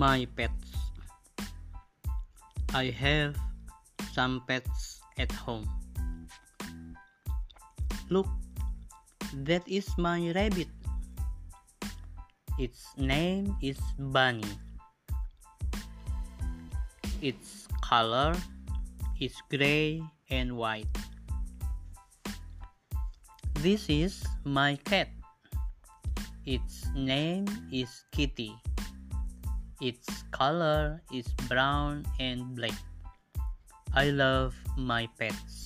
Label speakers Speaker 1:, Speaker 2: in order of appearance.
Speaker 1: My pets. I have some pets at home. Look, that is my rabbit. Its name is Bunny. Its color is gray and white. This is my cat. Its name is Kitty. Its color is brown and black. I love my pets.